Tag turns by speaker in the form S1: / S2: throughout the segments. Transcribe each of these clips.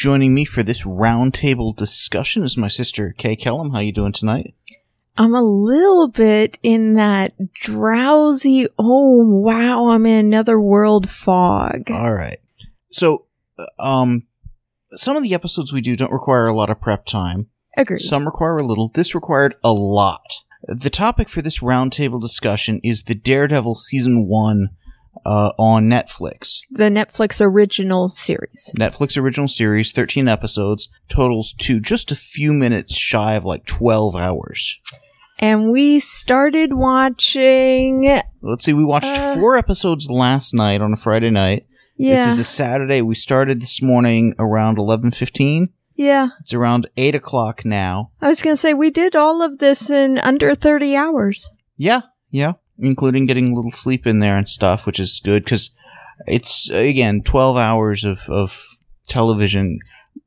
S1: Joining me for this roundtable discussion is my sister Kay Kellam. How are you doing tonight?
S2: I'm a little bit in that drowsy, oh wow, I'm in another world fog.
S1: All right. So, uh, um, some of the episodes we do don't require a lot of prep time.
S2: Agreed.
S1: Some require a little. This required a lot. The topic for this roundtable discussion is the Daredevil season one uh, on Netflix.
S2: the Netflix original series.
S1: Netflix original series, 13 episodes, totals to just a few minutes shy of like 12 hours.
S2: And we started watching,
S1: Let's see, we watched
S2: Uh.
S1: four episodes last night on a Friday night.
S2: yeah,
S1: This is a Saturday. We started this morning around 11:15.
S2: yeah.
S1: It's around 8 o'clock now.
S2: I was gonna say, we did all of this in under 30 hours.
S1: Yeah, yeah, including getting a little sleep in there and stuff, which is good because it's again 12 hours of of television.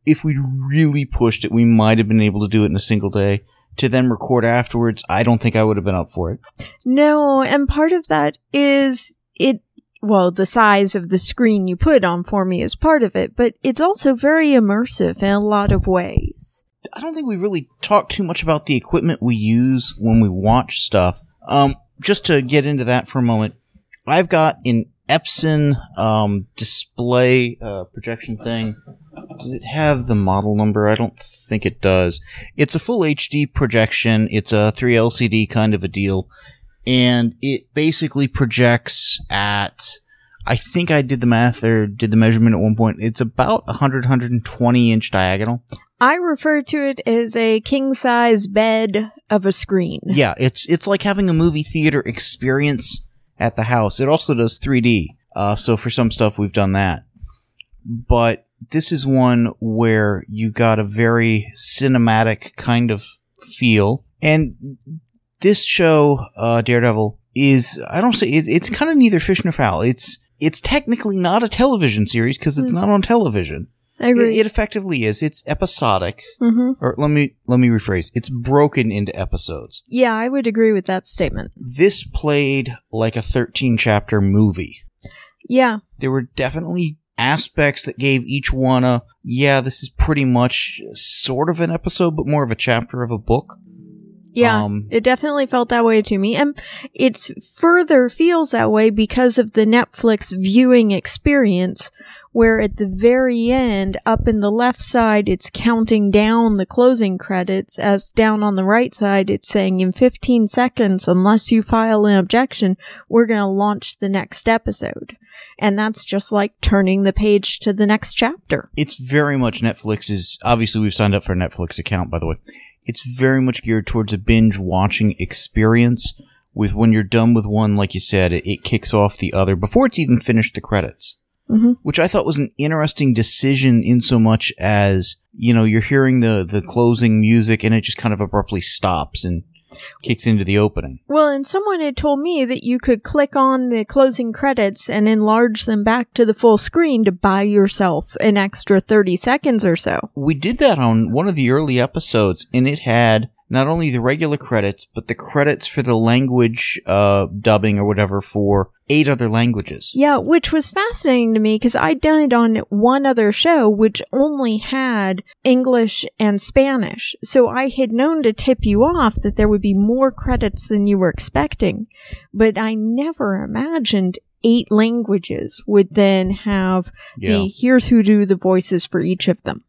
S1: If we'd really pushed it, we might have been able to do it in a single day. To then record afterwards, I don't think I would have been up for it.
S2: No, and part of that is it, well, the size of the screen you put on for me is part of it, but it's also very immersive in a lot of ways.
S1: I don't think we really talk too much about the equipment we use when we watch stuff. Um, just to get into that for a moment, I've got an Epson um, display uh, projection thing. Does it have the model number? I don't think it does. It's a full HD projection. It's a 3 LCD kind of a deal, and it basically projects at. I think I did the math or did the measurement at one point. It's about 100, 120 inch diagonal.
S2: I refer to it as a king size bed of a screen.
S1: Yeah, it's it's like having a movie theater experience at the house. It also does 3D. Uh, so for some stuff we've done that. But this is one where you got a very cinematic kind of feel. And this show, uh, Daredevil, is I don't say it's, it's kind of neither fish nor fowl. It's it's technically not a television series because it's
S2: Hmm.
S1: not on television.
S2: I agree.
S1: It, it effectively is. It's episodic,
S2: hmm
S1: or let me let me rephrase. It's broken into episodes
S2: Yeah, I would agree with that statement.
S1: this played like a 13 chapter movie.
S2: Yeah,
S1: There were definitely aspects that gave each one a, yeah, this is pretty much sort of an episode, but more of a chapter of a book.
S2: Yeah.
S1: Um,
S2: it definitely felt that way to me. And it's further feels that way because of the Netflix viewing experience, where at the very end, up in the left side, it's counting down the closing credits, as down on the right side, it's saying in 15 seconds, unless you file an objection, we're going to launch the next episode. And that's just like turning the page to the next chapter.
S1: It's very much Netflix's, obviously we've signed up for a Netflix account, by the way. It's very much geared towards a binge watching experience with when you're done with one, like you said, it, it kicks off the other before it's even finished the credits.
S2: hmm
S1: which I thought was an interesting decision in so much as, you know, you're hearing the, the closing music and it just kind of abruptly stops and kicks into the opening.
S2: Well, and someone had told me that you could click on the closing credits and enlarge them back to the full screen to buy yourself an extra 30 seconds or so.
S1: We did that on one of the early episodes and it had not only the regular credits, but the credits for the language, uh, dubbing or whatever for eight other languages.
S2: Yeah, which was fascinating to me because I'd done it on one other show which only had English and Spanish. So I had known to tip you off that there would be more credits than you were expecting. But I never imagined eight languages would then have the here's who do the voices for each of them.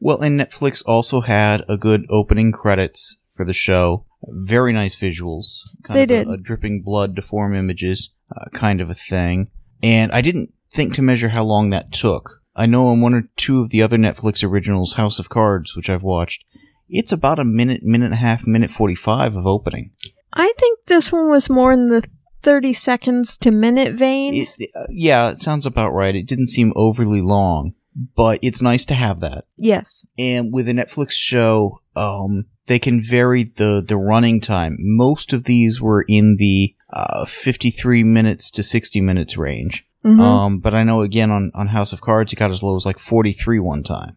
S1: Well, and Netflix also had a good opening credits for the show. Very nice visuals. Kind
S2: They
S1: of
S2: did.
S1: A, a dripping blood, deform images, uh, kind of a thing. And I didn't think to measure how long that took. I know on one or two of the other Netflix originals, House of Cards, which I've watched, it's about a minute, minute and a half, minute 45 of opening.
S2: I think this one was more in the 30 seconds to minute vein.
S1: It, uh, yeah, it sounds about right. It didn't seem overly long, but it's nice to have that.
S2: Yes.
S1: And with a Netflix show, um, they can vary the the running time. Most of these were in the uh, 53 minutes to 60 minutes range.
S2: Mhm.
S1: Um, but I know again on, on House of Cards, it got as low as like 43 one time.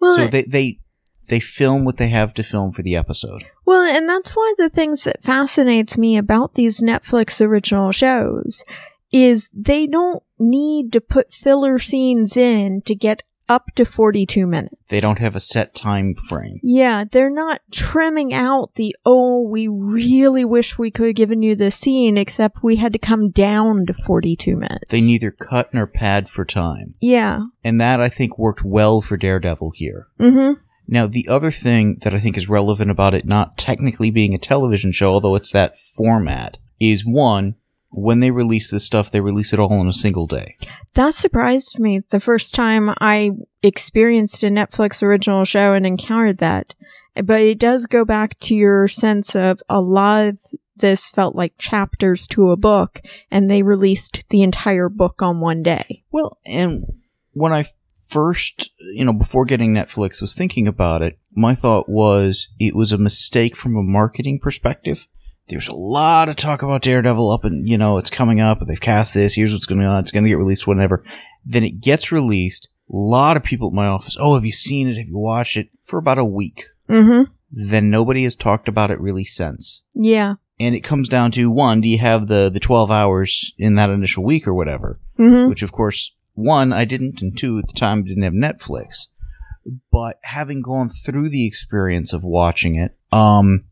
S2: well,
S1: so they, they, they film what they have to film for the episode.
S2: Well, and that's one of the things that fascinates me about these Netflix original shows is they don't need to put filler scenes in to get up to 42 minutes.
S1: They don't have a set time frame.
S2: Yeah, they're not trimming out the, oh, we really wish we could have given you the scene, except we had to come down to 42 minutes.
S1: They neither cut nor pad for time.
S2: Yeah.
S1: And that I think worked well for Daredevil here.
S2: Mm-hmm.
S1: Now, the other thing that I think is relevant about it not technically being a television show, although it's that format, is one, when they release this stuff, they release it all in a single day.
S2: That surprised me the first time I experienced a Netflix original show and encountered that. But it does go back to your sense of a lot of this felt like chapters to a book, and they released the entire book on one day.
S1: Well, and when I first, you know, before getting Netflix, was thinking about it, my thought was it was a mistake from a marketing perspective. There's a lot of talk about Daredevil up and, you know, it's coming up, they've cast this, here's what's going on, it's going to get released whenever. Then it gets released. A lot of people at my office, oh, have you seen it? Have you watched it? For about a week.
S2: Mm-hmm.
S1: Then nobody has talked about it really since.
S2: Yeah.
S1: And it comes down to one, do you have the, the 12 hours in that initial week or whatever?
S2: Mm-hmm.
S1: which of course one I didn't, and two at the time didn't have Netflix. But having gone through the experience of watching it, um,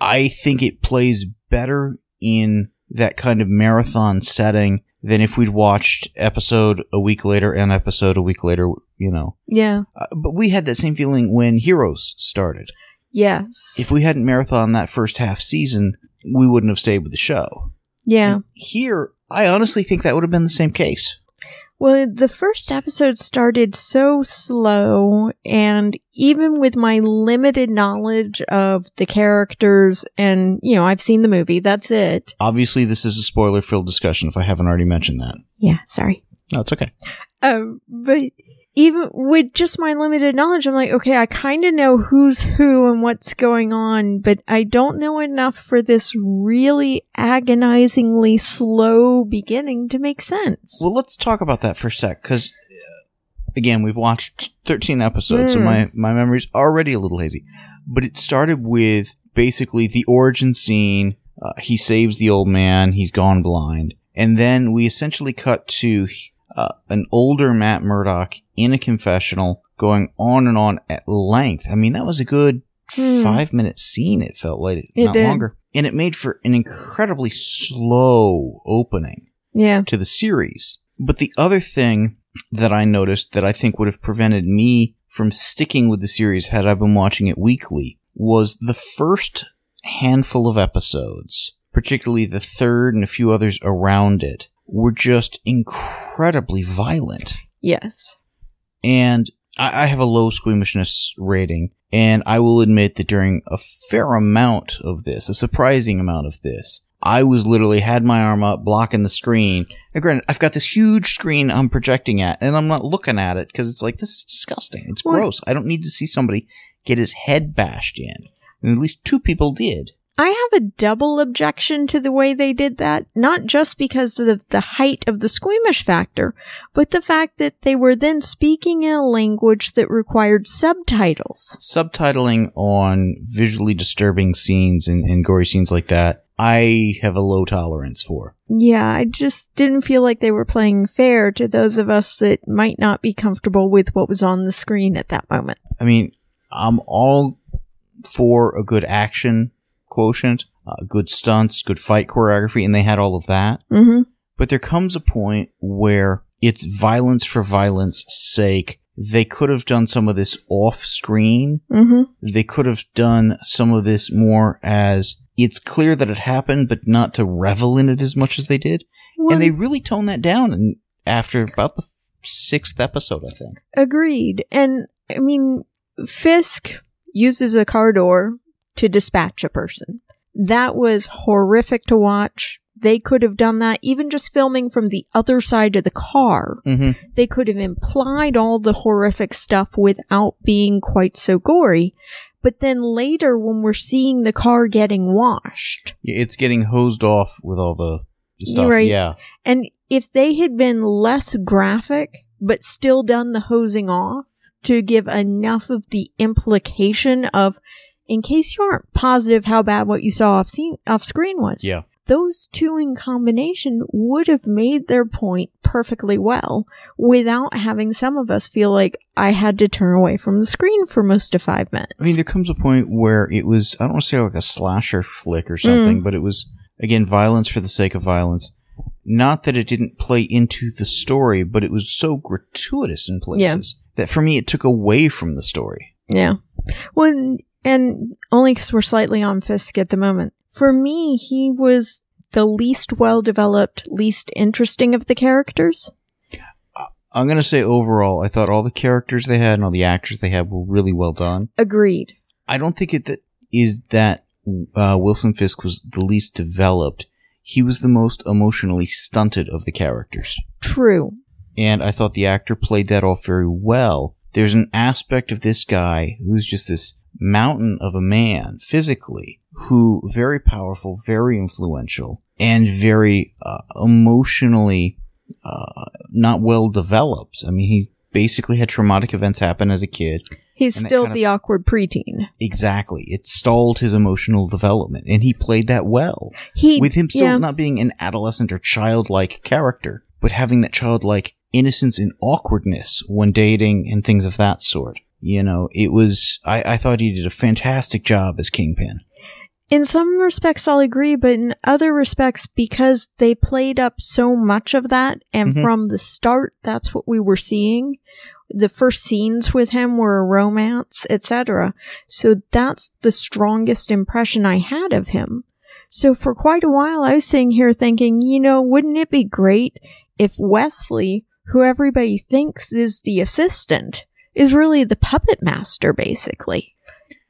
S1: I think it plays better in that kind of marathon setting than if we'd watched episode a week later and episode a week later. You know,
S2: Yeah.
S1: uh, but we had that same feeling when Heroes started.
S2: Yes.
S1: If we hadn't marathon that first half season, we wouldn't have stayed with the show.
S2: yeah.
S1: Here, I honestly think that would have been the same case.
S2: Well, the first episode started so slow, and even with my limited knowledge of the characters, and, you know, I've seen the movie, that's it.
S1: Obviously, this is a spoiler filled discussion if I haven't already mentioned that.
S2: Yeah, sorry.
S1: No, it's okay.
S2: Um, but even with just my limited knowledge, I'm like, okay, I kind of know who's who and what's going on, but I don't know enough for this really agonizingly slow beginning to make sense.
S1: Well, let's talk about that for a sec, because again, we've watched 13 episodes, so
S2: Mm.
S1: my, my memory's already a little hazy. But it started with basically the origin scene. Uh, he saves the old man, he's gone blind. And then we essentially cut to uh, an older Matt Murdock in a confessional going on and on at length. I mean, that was a good
S2: Hmm.
S1: five minute scene, it felt like,
S2: It
S1: not
S2: did.
S1: longer. And it made for an incredibly slow opening
S2: yeah.
S1: to the series. But the other thing that I noticed that I think would have prevented me from sticking with the series had I been watching it weekly was the first handful of episodes, particularly the third and a few others around it, were just incredibly violent.
S2: Yes.
S1: And I, I have a low squeamishness rating, and I will admit that during a fair amount of this, a surprising amount of this, I was literally had my arm up blocking the screen. And granted, I've got this huge screen I'm projecting at, and I'm not looking at it because it's like this is disgusting. It's
S2: Well-
S1: gross. I don't need to see somebody get his head bashed in. And at least two people did.
S2: I have a double objection to the way they did that, not just because of the height of the squeamish factor, but the fact that they were then speaking in a language that required subtitles.
S1: Subtitling on visually disturbing scenes and, and gory scenes like that, I have a low tolerance for.
S2: Yeah, I just didn't feel like they were playing fair to those of us that might not be comfortable with what was on the screen at that moment.
S1: I mean, I'm all for a good action quotient, uh, good stunts, good fight choreography, and they had all of that.
S2: Mm-hmm.
S1: But there comes a point where it's violence for violence sake. They could have done some of this off screen.
S2: Mm-hmm.
S1: They could have done some of this more as it's clear that it happened, but not to revel in it as much as they did. And they really toned that down and after about the sixth episode, I think.
S2: Agreed. And I mean, Fisk uses a car door to dispatch a person. That was horrific to watch, they could have done that even just filming from the other side of the car.
S1: hmm
S2: They could have implied all the horrific stuff without being quite so gory. But then later, when we're seeing the car getting washed,
S1: It's getting hosed off with all the the stuff.
S2: Right.
S1: Yeah.
S2: and if they had been less graphic, but still done the hosing off to give enough of the implication of, in case you aren't positive how bad what you saw off, scene, off screen was.
S1: Yeah.
S2: those two in combination would have made their point perfectly well without having some of us feel like I had to turn away from the screen for most of five minutes.
S1: I mean, there comes a point where it was, I don't want to say like a slasher flick or
S2: Mm.
S1: something, but it was, again, violence for the sake of violence. Not that it didn't play into the story, but it was so gratuitous in places that for me it took away from the story.
S2: yeah. Well, and- only because we're slightly on Fisk at the moment. For me, he was the least well developed, least interesting of the characters.
S1: I'm going to say overall, I thought all the characters they had and all the actors they had were really well done.
S2: Agreed.
S1: I don't think it that is that uh, Wilson Fisk was the least developed. He was the most emotionally stunted of the characters.
S2: True.
S1: and I thought the actor played that off very well. There's an aspect of this guy who's just this mountain of a man physically, who very powerful, very influential, and very uh, emotionally uh, not well developed. I mean, he basically had traumatic events happen as a kid.
S2: He's still
S1: kind of-
S2: the awkward preteen.
S1: Exactly, it stalled his emotional development, and he played that well
S2: He
S1: with him still
S2: yeah.
S1: not being an adolescent or childlike character, but having that childlike innocence and awkwardness when dating and things of that sort. You know, it was, I, I thought he did a fantastic job as Kingpin.
S2: In some respects, I'll agree, but in other respects, because they played up so much of that, and
S1: Mhm.
S2: from the start, that's what we were seeing. The first scenes with him were a romance, etc. So that's the strongest impression I had of him. So for quite a while, I was sitting here thinking, you know, wouldn't it be great if Wesley, who everybody thinks is the assistant, is really the puppet master, basically?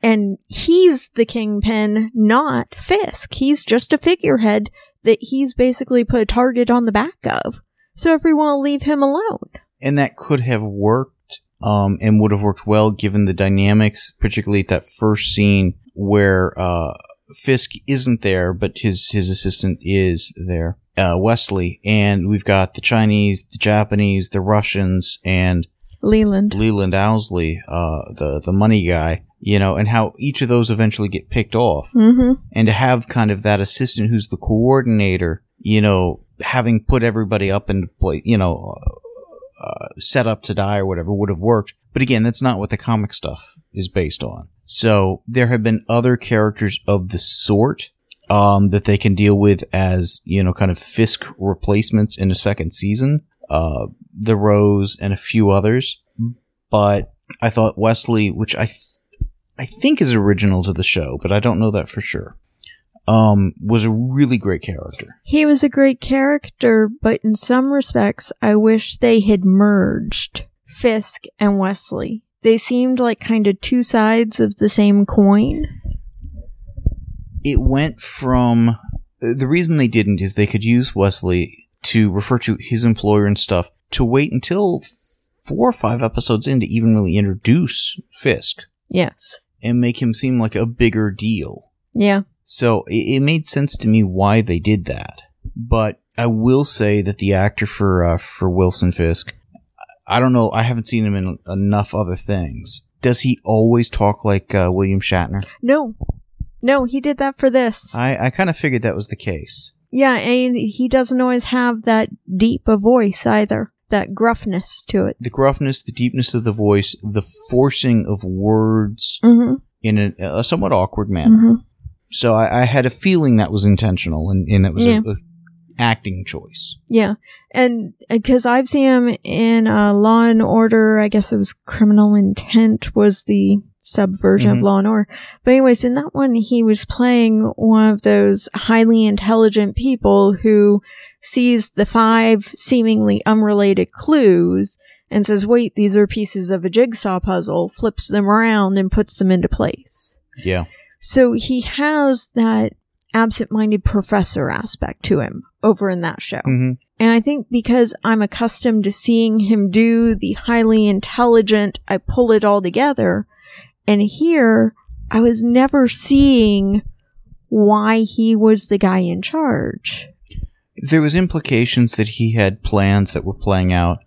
S2: And he's the kingpin, not Fisk. He's just a figurehead that he's basically put a target on the back of. So everyone will leave him alone.
S1: And that could have worked, um, and would have worked well given the dynamics, particularly at that first scene where, uh, Fisk isn't there, but his, his assistant is there, uh, Wesley. And we've got the Chinese, the Japanese, the Russians, and
S2: Leland.
S1: Leland Owsley, uh, the the money guy, you know, and how each of those eventually get picked off,
S2: Mm-hmm.
S1: and to have kind of that assistant who's the coordinator, you know, having put everybody up into place, you know, uh, set up to die or whatever would have worked. But again, that's not what the comic stuff is based on. So there have been other characters of the sort um, that they can deal with as you know, kind of Fisk replacements in a second season. Uh, the Rose and a few others, but I thought Wesley, which I th- I think is original to the show, but I don't know that for sure. Um, was a really great character.
S2: He was a great character, but in some respects, I wish they had merged Fisk and Wesley. They seemed like kind of two sides of the same coin.
S1: It went from the reason they didn't is they could use Wesley to refer to his employer and stuff to wait until four or five episodes in to even really introduce Fisk
S2: Yes.
S1: and make him seem like a bigger deal.
S2: Yeah.
S1: So it, it made sense to me why they did that. But I will say that the actor for uh, for Wilson Fisk, I don't know, I haven't seen him in enough other things. Does he always talk like uh, William Shatner?
S2: No. No, he did that for this.
S1: I, I kind of figured that was the case.
S2: Yeah, and he doesn't always have that deep a voice either. That gruffness to it.
S1: The gruffness, the deepness of the voice, the forcing of words
S2: Mm-hmm.
S1: in a, a somewhat awkward manner.
S2: Mm-hmm.
S1: So I, I had a feeling that was intentional and, and that was
S2: Yeah.
S1: a, a acting choice.
S2: Yeah, and because I've seen him in uh, Law and Order, I guess it was Criminal Intent was the subversion
S1: Mhm.
S2: of Law and Order. But anyways, in that one, he was playing one of those highly intelligent people who sees the five seemingly unrelated clues and says, "Wait, these are pieces of a jigsaw puzzle." Flips them around and puts them into place.
S1: Yeah.
S2: So he has that absent-minded professor aspect to him over in that show.
S1: hmm
S2: And I think because I'm accustomed to seeing him do the highly intelligent, I pull it all together. And here, I was never seeing why he was the guy in charge.
S1: There was implications that he had plans that were playing out,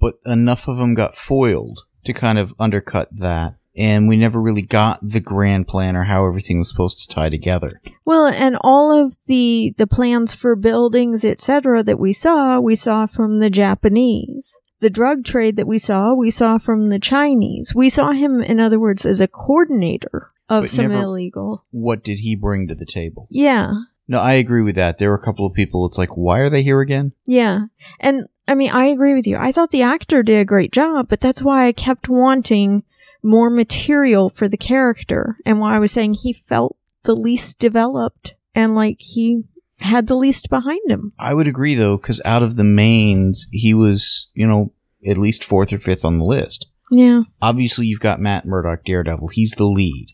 S1: but enough of them got foiled to kind of undercut that. And we never really got the grand plan or how everything was supposed to tie together.
S2: Well, and all of the the plans for buildings, etc., that we saw, we saw from the Japanese. The drug trade that we saw, we saw from the Chinese. We saw him, in other words, as a coordinator of
S1: But
S2: some
S1: never-
S2: illegal.
S1: What did he bring to the table?
S2: Yeah,
S1: No, I agree with that. There were a couple of people, it's like, why are they here again?
S2: yeah, and I mean, I agree with you. I thought the actor did a great job, but that's why I kept wanting more material for the character, and why I was saying he felt the least developed and like he had the least behind him.
S1: I would agree though, because out of the mains, he was, you know, at least fourth or fifth on the list.
S2: Yeah.
S1: Obviously, you've got Matt Murdock, Daredevil. He's the lead.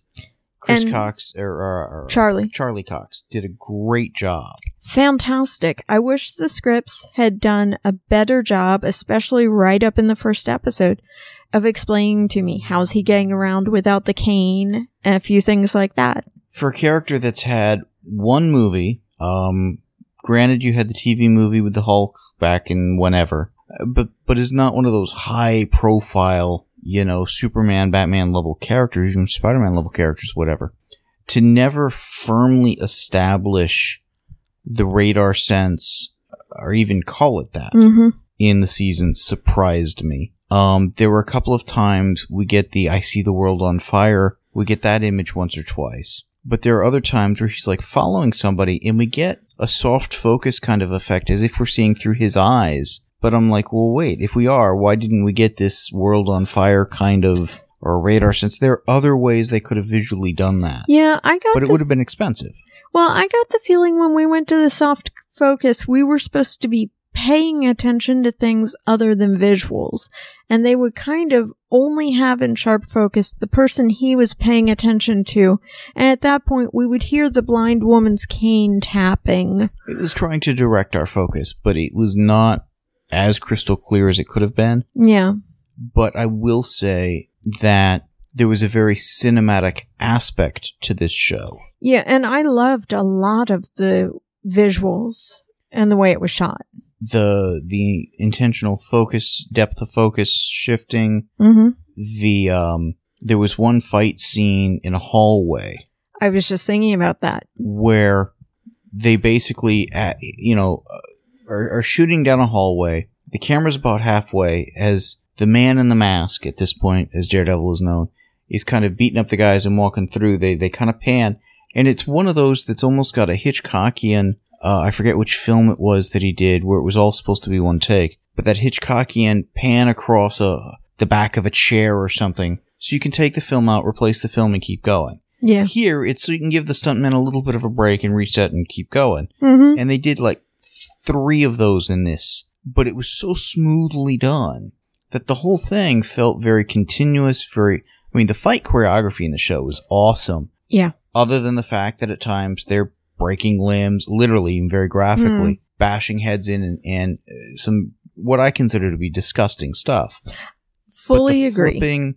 S1: Chris
S2: And-
S1: Cox or, or, or
S2: Charlie.
S1: Charlie Cox did a great job.
S2: Fantastic. I wish the scripts had done a better job, especially right up in the first episode, of explaining to me how's he getting around without the cane and a few things like that.
S1: For a character that's had one movie, um, granted you had the TV movie with the Hulk back in whenever, uh, but but is not one of those high profile, you know, Superman, Batman level characters, even Spider Man level characters, whatever. To never firmly establish the radar sense, or even call it that,
S2: Mm-hmm.
S1: in the season surprised me. Um, there were a couple of times we get the I see the world on fire. We get that image once or twice. But there are other times where he's like following somebody and we get a soft focus kind of effect as if we're seeing through his eyes. But I'm like, well, wait, if we are, why didn't we get this world on fire kind of or radar sense? There are other ways they could have visually done that.
S2: Yeah, I got
S1: But it would have been expensive.
S2: well, I got the feeling when we went to the soft focus, we were supposed to be paying attention to things other than visuals. And they would kind of only have in sharp focus the person he was paying attention to. And at that point, we would hear the blind woman's cane tapping.
S1: It was trying to direct our focus, but it was not as crystal clear as it could have been.
S2: Yeah.
S1: but I will say that there was a very cinematic aspect to this show.
S2: Yeah, and I loved a lot of the visuals and the way it was shot.
S1: The the intentional focus, depth of focus shifting,
S2: Mm-hmm.
S1: the um there was one fight scene in a hallway
S2: I was just thinking about that.
S1: where they basically you know uh, are, are shooting down a hallway. The camera's about halfway as the man in the mask at this point, as Daredevil is known, is kind of beating up the guys and walking through. They they kind of pan, and it's one of those that's almost got a Hitchcockian. Uh, I forget which film it was that he did where it was all supposed to be one take, but that Hitchcockian pan across a the back of a chair or something, so you can take the film out, replace the film, and keep going.
S2: Yeah.
S1: Here, it's so you can give the stuntman a little bit of a break and reset and keep going.
S2: Mm-hmm.
S1: And they did like three of those in this, but it was so smoothly done that the whole thing felt very continuous, very, I mean, the fight choreography in the show was awesome,
S2: Yeah.
S1: other than the fact that at times they're breaking limbs, literally and very graphically, bashing heads in and, and uh, some, what I consider to be disgusting stuff. But
S2: Fully
S1: the
S2: agree.
S1: Flipping,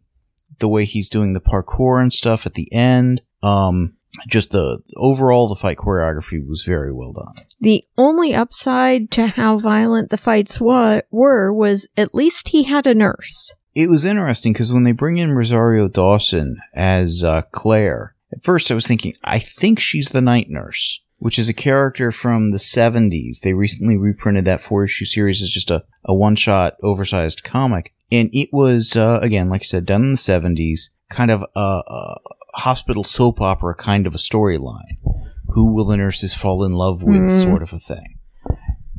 S1: the way he's doing the parkour and stuff at the end, um, just the overall the fight choreography was very well done.
S2: The only upside to how violent the fights wa- were was at least he had a nurse.
S1: It was interesting because when they bring in Rosario Dawson as uh, Claire, at first I was thinking, I think she's the night nurse, which is a character from the 70s. They recently reprinted that four issue series as just a, a one shot, oversized comic. And it was, uh, again, like I said, done in the 70s, kind of a, a hospital soap opera kind of a storyline. Who will the nurses fall in love with,
S2: Mhm.
S1: sort of a thing.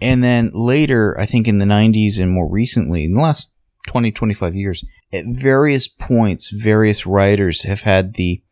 S1: And then later, I think in the 90s and more recently, in the last 20, 25 years, at various points, various writers have had the,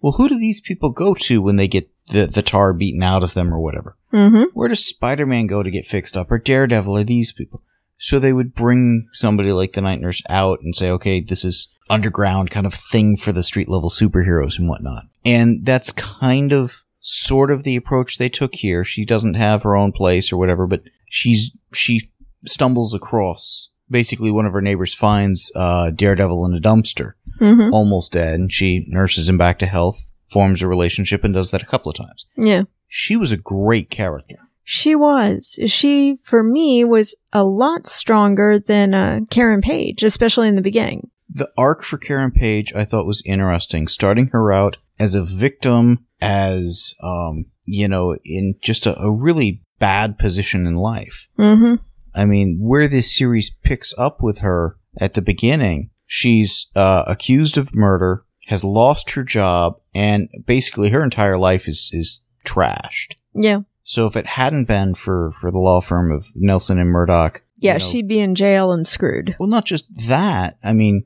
S1: well, who do these people go to when they get the, the tar beaten out of them or whatever?
S2: Mm-hmm.
S1: Where does Spider-Man go to get fixed up? Or Daredevil? Are these people? So they would bring somebody like the Night Nurse out and say, okay, this is underground kind of thing for the street level superheroes and whatnot. And that's kind of sort of the approach they took here. She doesn't have her own place or whatever, but she's she stumbles across basically one of her neighbors finds uh, Daredevil in a dumpster,
S2: hmm
S1: almost dead, and she nurses him back to health, forms a relationship, and does that a couple of times.
S2: Yeah.
S1: She was a great character.
S2: She was. She, for me, was a lot stronger than uh, Karen Page, especially in the beginning.
S1: The arc for Karen Page I thought was interesting, starting her out as a victim, as um, you know, in just a, a really bad position in life.
S2: hmm
S1: I mean, where this series picks up with her at the beginning, she's uh, accused of murder, has lost her job, and basically her entire life is is trashed.
S2: Yeah.
S1: So if it hadn't been for for the law firm of Nelson and Murdock,
S2: Yeah,
S1: you know-
S2: she'd be in jail and screwed.
S1: well, not just that. I mean,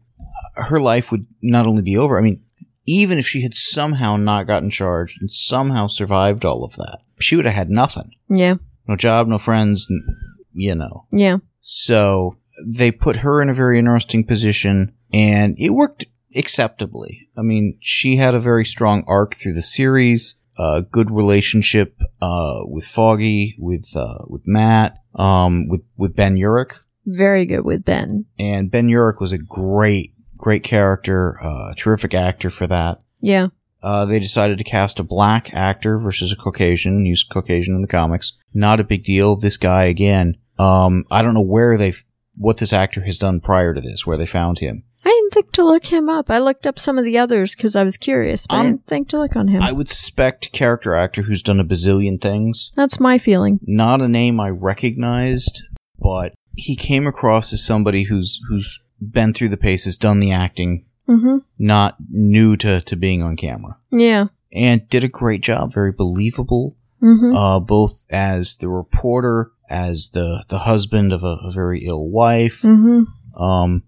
S1: her life would not only be over. I mean, even if she had somehow not gotten charged and somehow survived all of that, she would have had nothing.
S2: Yeah.
S1: No job, no friends, you know.
S2: Yeah.
S1: So they put her in a very interesting position and it worked acceptably. I mean, she had a very strong arc through the series, a good relationship uh, with Foggy, with uh, with Matt, um, with with Ben Urich,
S2: Very good with Ben.
S1: and Ben Urich was a great great character, uh, terrific actor for that.
S2: Yeah.
S1: Uh, they decided to cast a black actor versus a Caucasian, use Caucasian in the comics. Not a big deal. This guy again. Um, I don't know where they, what this actor has done prior to this, where they found him.
S2: I didn't think to look him up. I looked up some of the others because I was curious, but I
S1: Um,
S2: didn't think to look on him.
S1: I would suspect character actor who's done a bazillion things.
S2: That's my feeling.
S1: Not a name I recognized, but he came across as somebody who's who's been through the paces, done the acting,
S2: hmm
S1: not new to to being on camera,
S2: Yeah.
S1: and did a great job. Very believable.
S2: hmm
S1: uh, both as the reporter, as the the husband of a, a very ill wife.
S2: hmm
S1: Um,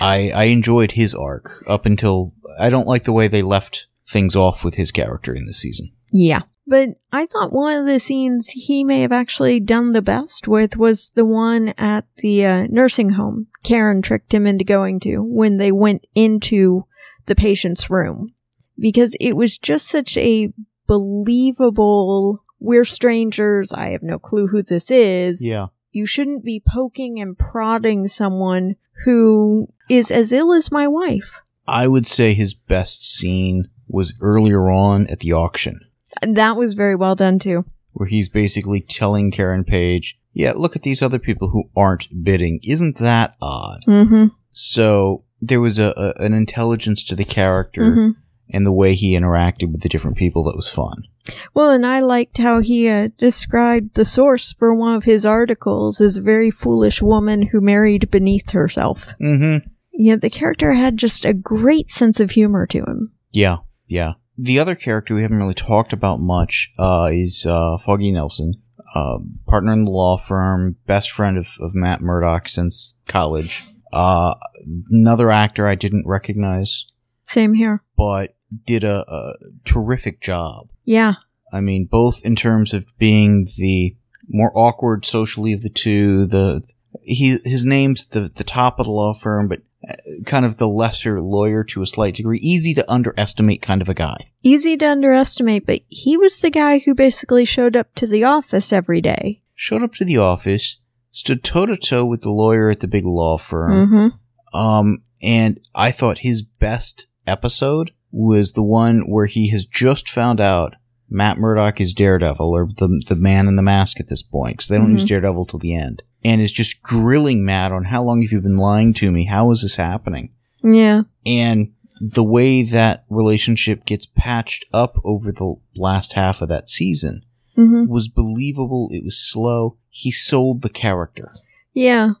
S1: I I enjoyed his arc up until I don't like the way they left things off with his character in this season.
S2: Yeah. But I thought one of the scenes he may have actually done the best with was the one at the uh, nursing home Karen tricked him into going to when they went into the patient's room. Because it was just such a believable, we're strangers, I have no clue who this is.
S1: Yeah,
S2: You shouldn't be poking and prodding someone who is as ill as my wife.
S1: I would say his best scene was earlier on at the auction,
S2: that was very well done too.
S1: where he's basically telling Karen Page, "Yeah, look at these other people who aren't bidding. Isn't that odd?"
S2: Mm-hmm.
S1: So there was a, a an intelligence to the character.
S2: Mm-hmm.
S1: and the way he interacted with the different people that was fun.
S2: Well, and I liked how he uh, described the source for one of his articles as a very foolish woman who married beneath herself.
S1: Mm-hmm.
S2: Yeah, the character had just a great sense of humor to him.
S1: Yeah, yeah. The other character we haven't really talked about much uh, is uh, Foggy Nelson, uh, partner in the law firm, best friend of, of Matt Murdock since college. Uh, another actor I didn't recognize,
S2: Same here.
S1: but did a, a terrific job.
S2: Yeah.
S1: I mean, both in terms of being the more awkward socially of the two, the he his name's the the top of the law firm, but kind of the lesser lawyer to a slight degree, easy to underestimate kind of a guy.
S2: Easy to underestimate, but he was the guy who basically showed up to the office every day.
S1: Showed up to the office, stood toe to toe with the lawyer at the big law firm,
S2: Mm-hmm.
S1: um, and I thought his best episode was the one where he has just found out Matt Murdock is Daredevil or the the man in the mask at this point because they don't
S2: Mhm.
S1: use Daredevil till the end, and is just grilling Matt on how long have you been lying to me? How is this happening?
S2: Yeah.
S1: And the way that relationship gets patched up over the last half of that season
S2: Mm-hmm.
S1: was believable. It was slow. He sold the character
S2: Yeah.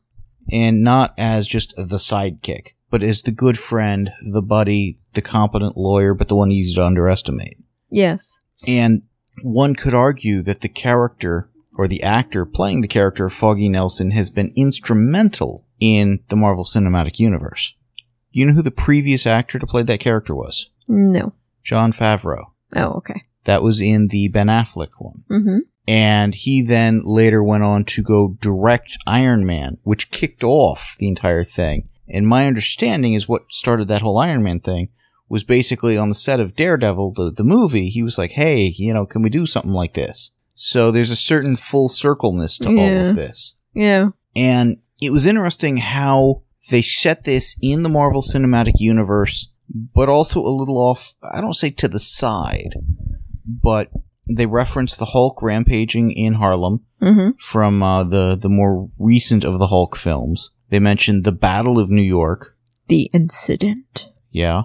S1: and not as just the sidekick, but as the good friend, the buddy, the competent lawyer, but the one easy to underestimate.
S2: Yes.
S1: And one could argue that the character or the actor playing the character of Foggy Nelson has been instrumental in the Marvel Cinematic Universe. You know who the previous actor to play that character was?
S2: No.
S1: Jon Favreau.
S2: Oh, okay.
S1: That was in the Ben Affleck one.
S2: Mm-hmm.
S1: And he then later went on to go direct Iron Man, which kicked off the entire thing. And my understanding is what started that whole Iron Man thing was basically on the set of Daredevil, the, the movie. He was like, hey, you know, can we do something like this? So there's a certain full circleness to all of this.
S2: Yeah.
S1: And it was interesting how they set this in the Marvel Cinematic Universe, but also a little off, I don't say to the side, but they reference the Hulk rampaging in Harlem
S2: Mm-hmm.
S1: from uh, the, the more recent of the Hulk films. They mentioned the Battle of New York.
S2: The incident.
S1: Yeah.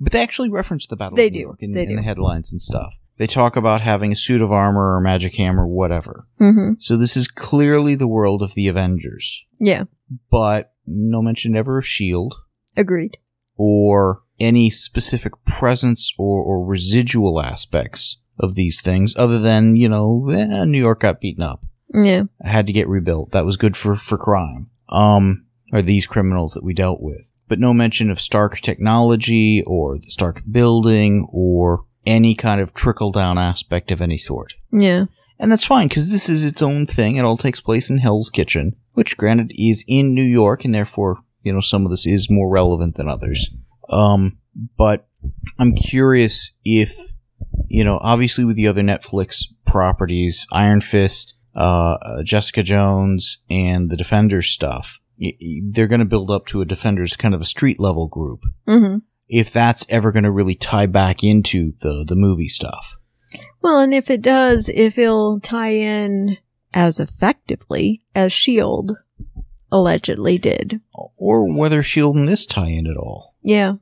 S1: But they actually reference the Battle
S2: They
S1: of New
S2: do.
S1: York in,
S2: They
S1: in
S2: do.
S1: the headlines and stuff. They talk about having a suit of armor or magic hammer, whatever.
S2: Mm-hmm.
S1: So this is clearly the world of the Avengers.
S2: Yeah.
S1: But no mention ever of S.H.I.E.L.D.
S2: Agreed.
S1: or any specific presence or, or residual aspects of these things other than, you know, eh, New York got beaten up.
S2: Yeah.
S1: Had to get rebuilt. That was good for, for crime. Um, or these criminals that we dealt with. But no mention of Stark technology or the Stark building or any kind of trickle down aspect of any sort.
S2: Yeah.
S1: And that's fine because this is its own thing. It all takes place in Hell's Kitchen, which granted is in New York and therefore, you know, some of this is more relevant than others. Um, but I'm curious if, you know, obviously with the other Netflix properties, Iron Fist, uh, Jessica Jones, and the Defenders stuff, they're going to build up to a Defenders kind of a street level group.
S2: Mm-hmm.
S1: If that's ever going to really tie back into the, the movie stuff.
S2: Well, and if it does, if it'll tie in as effectively as S.H.I.E.L.D. allegedly did.
S1: Or whether Shield and this tie in at all.
S2: Yeah.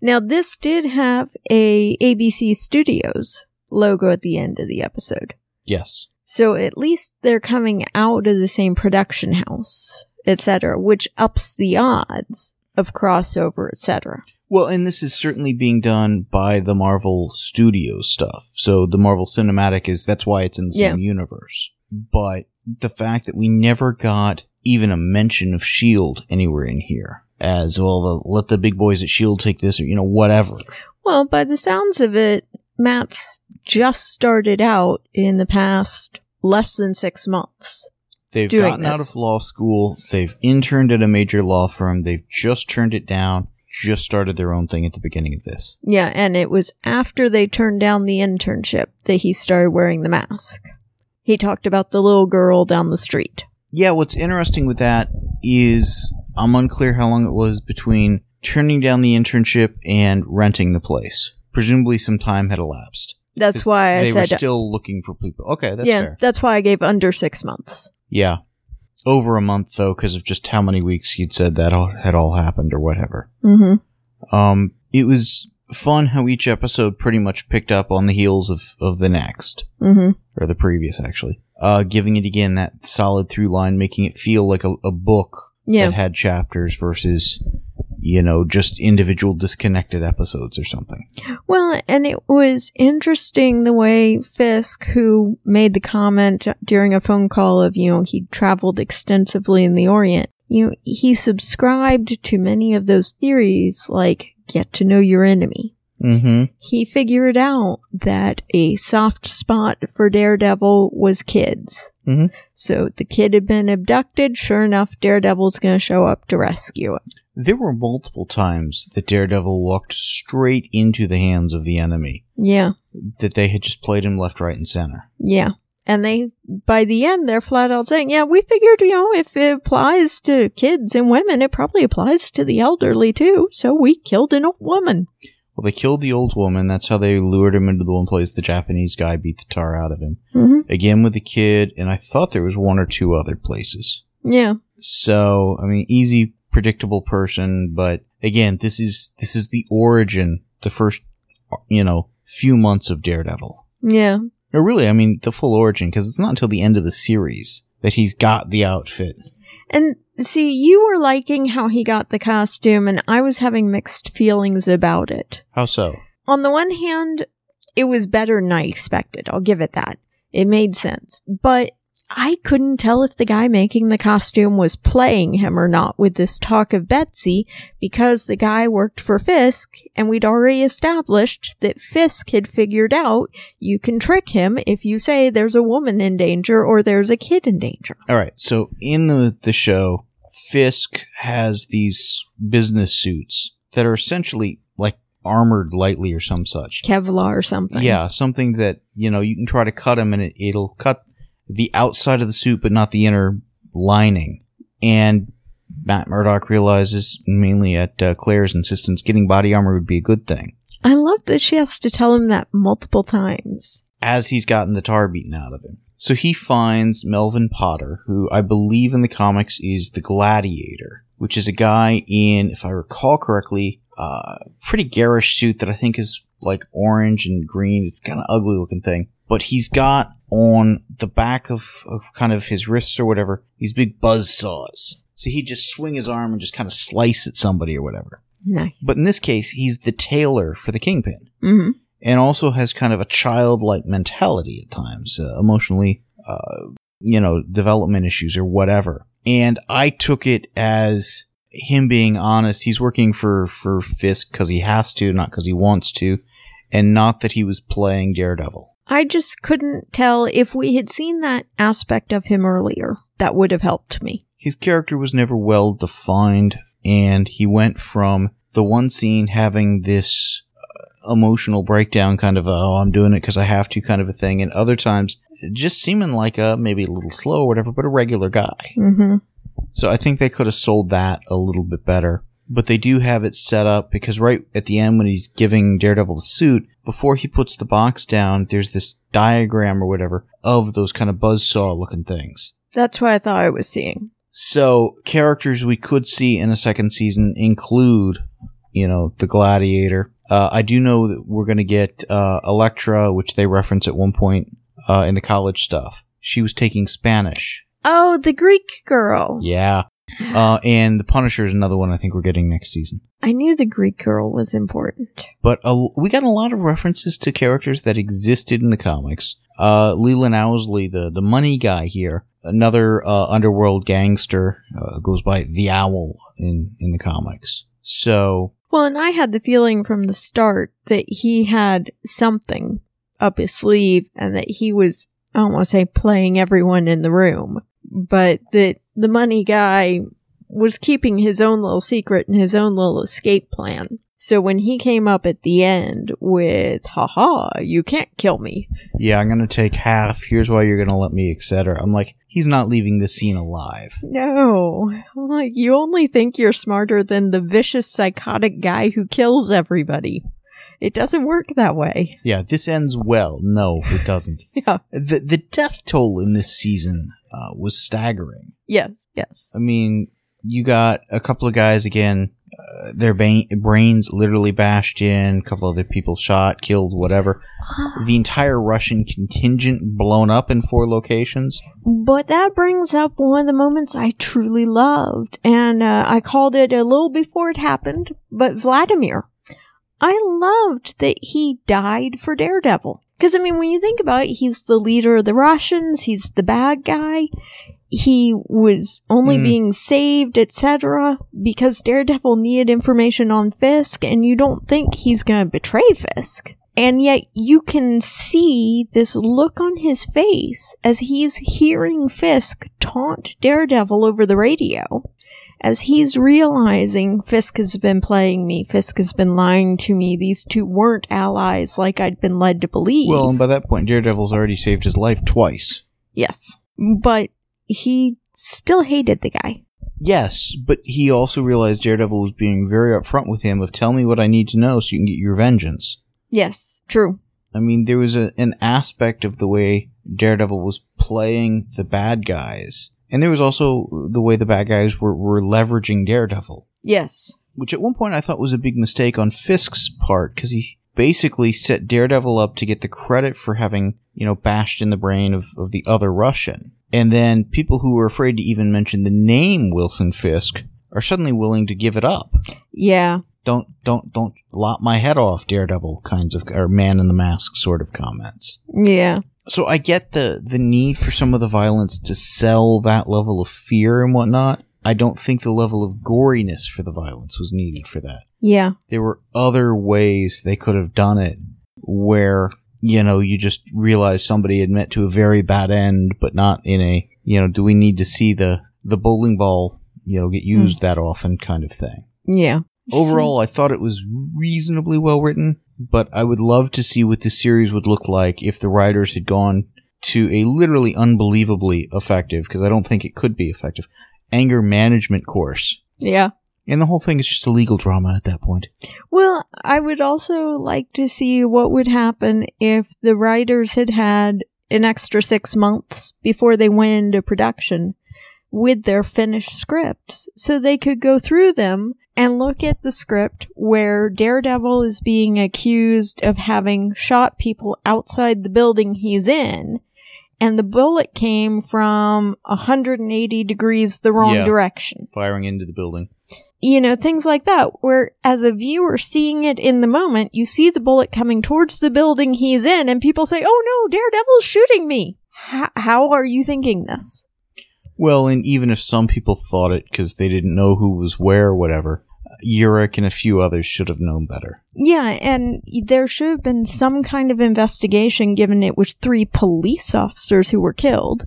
S2: Now, this did have a ABC Studios logo at the end of the episode.
S1: Yes.
S2: So at least they're coming out of the same production house, etc., which ups the odds of crossover, etc.
S1: Well, and this is certainly being done by the Marvel Studios stuff. So the Marvel Cinematic is that's why it's in the same universe. But the fact that we never got even a mention of Shield anywhere in here as well, the, let the big boys at Shield take this or you know whatever.
S2: Well, by the sounds of it, Matt's just started out in the past less than six months.
S1: They've gotten out of law school. They've interned at a major law firm. They've just turned it down. Just started their own thing at the beginning of this.
S2: Yeah, and it was after they turned down the internship that he started wearing the mask. He talked about the little girl down the street.
S1: Yeah, what's interesting with that is I'm unclear how long it was between turning down the internship and renting the place. Presumably some time had elapsed.
S2: That's why I
S1: they were
S2: uh,
S1: still looking for people. Okay, that's
S2: yeah,
S1: fair.
S2: that's why I gave under six months.
S1: Yeah. Over a month though, because of just how many weeks he'd said that all, had all happened or whatever.
S2: Mm-hmm.
S1: Um, it was fun how each episode pretty much picked up on the heels of, of the next.
S2: Mm-hmm.
S1: or the previous actually. Uh, giving it again that solid through line, making it feel like a, a book
S2: Yeah.
S1: that had chapters versus, you know, just individual disconnected episodes or something.
S2: Well, and it was interesting the way Fisk, who made the comment during a phone call of, you know, he traveled extensively in the Orient, you know, he subscribed to many of those theories like get to know your enemy.
S1: Mm-hmm.
S2: He figured out that a soft spot for Daredevil was kids.
S1: Mhm.
S2: So the kid had been abducted. Sure enough, Daredevil's going to show up to rescue him.
S1: There were multiple times that Daredevil walked straight into the hands of the enemy,
S2: Yeah.
S1: that they had just played him left, right, and center.
S2: Yeah. And they, by the end, they're flat out saying, yeah, we figured, you know, if it applies to kids and women, it probably applies to the elderly too. So we killed an old woman.
S1: Well, they killed the old woman. That's how they lured him into the one place the Japanese guy beat the tar out of him.
S2: Mm-hmm.
S1: Again with the kid, and I thought there was one or two other places.
S2: Yeah.
S1: So, I mean, easy, predictable person, but again, this is, this is the origin, the first, you know, few months of Daredevil.
S2: Yeah.
S1: Or really, I mean, the full origin, because it's not until the end of the series that he's got the outfit.
S2: And see, you were liking how he got the costume, and I was having mixed feelings about it.
S1: How so?
S2: On the one hand, it was better than I expected. I'll give it that. It made sense. But I couldn't tell if the guy making the costume was playing him or not with this talk of Betsy because the guy worked for Fisk and we'd already established that Fisk had figured out you can trick him if you say there's a woman in danger or there's a kid in danger.
S1: All right. So in the, the show, Fisk has these business suits that are essentially like armored lightly or some such.
S2: Kevlar or something.
S1: Yeah, something that, you know, you can try to cut him and it, it'll cut the outside of the suit, but not the inner lining. And Matt Murdock realizes, mainly at uh, Claire's insistence, getting body armor would be a good thing.
S2: I love that she has to tell him that multiple times.
S1: As he's gotten the tar beaten out of him. So he finds Melvin Potter, who I believe in the comics is the Gladiator, which is a guy in, if I recall correctly, uh, pretty garish suit that I think is like orange and green. It's kind of ugly looking thing. But he's got on the back of, of kind of his wrists or whatever, these big buzz saws. So he'd just swing his arm and just kind of slice at somebody or whatever.
S2: Nice.
S1: But in this case, he's the tailor for the kingpin
S2: hmm
S1: and also has kind of a childlike mentality at times, uh, emotionally, uh, you know, development issues or whatever. And I took it as him being honest. He's working for, for Fisk because he has to, not because he wants to, and not that he was playing Daredevil.
S2: I just couldn't tell if we had seen that aspect of him earlier. That would have helped me.
S1: His character was never well defined, and he went from the one scene having this uh, emotional breakdown, kind of, a, oh, I'm doing it because I have to kind of a thing, and other times just seeming like a maybe a little slow or whatever, but a regular guy.
S2: hmm
S1: So I think they could have sold that a little bit better. But they do have it set up because right at the end when he's giving Daredevil the suit, before he puts the box down, there's this diagram or whatever of those kind of buzzsaw looking things.
S2: That's what I thought I was seeing.
S1: So characters we could see in a second season include, you know, the Gladiator. Uh, I do know that we're going to get uh, Elektra, which they reference at one point uh, in the college stuff. She was taking Spanish.
S2: Oh, the Greek girl.
S1: Yeah. Uh, and the Punisher is another one I think we're getting next season.
S2: I knew the Greek girl was important.
S1: But uh, we got a lot of references to characters that existed in the comics. Uh, Leland Owsley, the, the money guy here, another uh, underworld gangster, uh, goes by the Owl in, in the comics. So,
S2: Well, and I had the feeling from the start that he had something up his sleeve and that he was, I don't want to say playing everyone in the room, but that the money guy was keeping his own little secret and his own little escape plan. So when he came up at the end with, haha, you can't kill me.
S1: yeah, I'm gonna take half. Here's why you're gonna let me, etc. I'm like, he's not leaving the scene alive.
S2: No. I'm like, you only think you're smarter than the vicious psychotic guy who kills everybody. It doesn't work that way.
S1: Yeah, this ends well. No, it doesn't.
S2: Yeah.
S1: The the death toll in this season uh, was staggering.
S2: Yes, yes.
S1: I mean, you got a couple of guys again, uh, their ba- brains literally bashed in, a couple other people shot, killed, whatever. The entire Russian contingent blown up in four locations.
S2: But that brings up one of the moments I truly loved, and uh, I called it a little before it happened, but Vladimir. I loved that he died for Daredevil. Because, I mean, when you think about it, he's the leader of the Russians, he's the bad guy. He was only
S1: Mm.
S2: being saved, etc., because Daredevil needed information on Fisk, and you don't think he's gonna betray Fisk. And yet you can see this look on his face as he's hearing Fisk taunt Daredevil over the radio. As he's realizing Fisk has been playing me, Fisk has been lying to me, these two weren't allies like I'd been led to believe.
S1: Well, and by that point, Daredevil's already saved his life twice.
S2: yes. But he still hated the guy.
S1: Yes, but he also realized Daredevil was being very upfront with him of tell me what I need to know so you can get your vengeance.
S2: Yes, true.
S1: I mean, there was a, an aspect of the way Daredevil was playing the bad guys. And there was also the way the bad guys were, were leveraging Daredevil.
S2: Yes.
S1: which at one point I thought was a big mistake on Fisk's part because he basically set Daredevil up to get the credit for having, you know, bashed in the brain of, of the other Russian. And then people who were afraid to even mention the name Wilson Fisk are suddenly willing to give it up.
S2: Yeah.
S1: Don't, don't, don't lop my head off, Daredevil kinds of, or man in the mask sort of comments.
S2: Yeah.
S1: So I get the, the need for some of the violence to sell that level of fear and whatnot. I don't think the level of goriness for the violence was needed for that
S2: Yeah.
S1: there were other ways they could have done it where you know you just realize somebody had met to a very bad end but not in a you know do we need to see the the bowling ball you know get hmm. used that often kind of thing
S2: Yeah.
S1: Overall, I thought it was reasonably well written, but I would love to see what the series would look like if the writers had gone to a literally unbelievably effective, because I don't think it could be effective, anger management course.
S2: Yeah.
S1: And the whole thing is just a legal drama at that point.
S2: Well, I would also like to see what would happen if the writers had had an extra six months before they went into production with their finished scripts so they could go through them and look at the script where Daredevil is being accused of having shot people outside the building he's in and the bullet came from 180 degrees the wrong
S1: Yeah.
S2: direction
S1: Firing into the building.
S2: you know, things like that, where as a viewer seeing it in the moment, you see the bullet coming towards the building he's in, and people say, Oh no, Daredevil's shooting me. H- how are you thinking this?
S1: Well, and even if some people thought it because they didn't know who was where or whatever, Urich and a few others should have known better.
S2: Yeah, and there should have been some kind of investigation given it was three police officers who were killed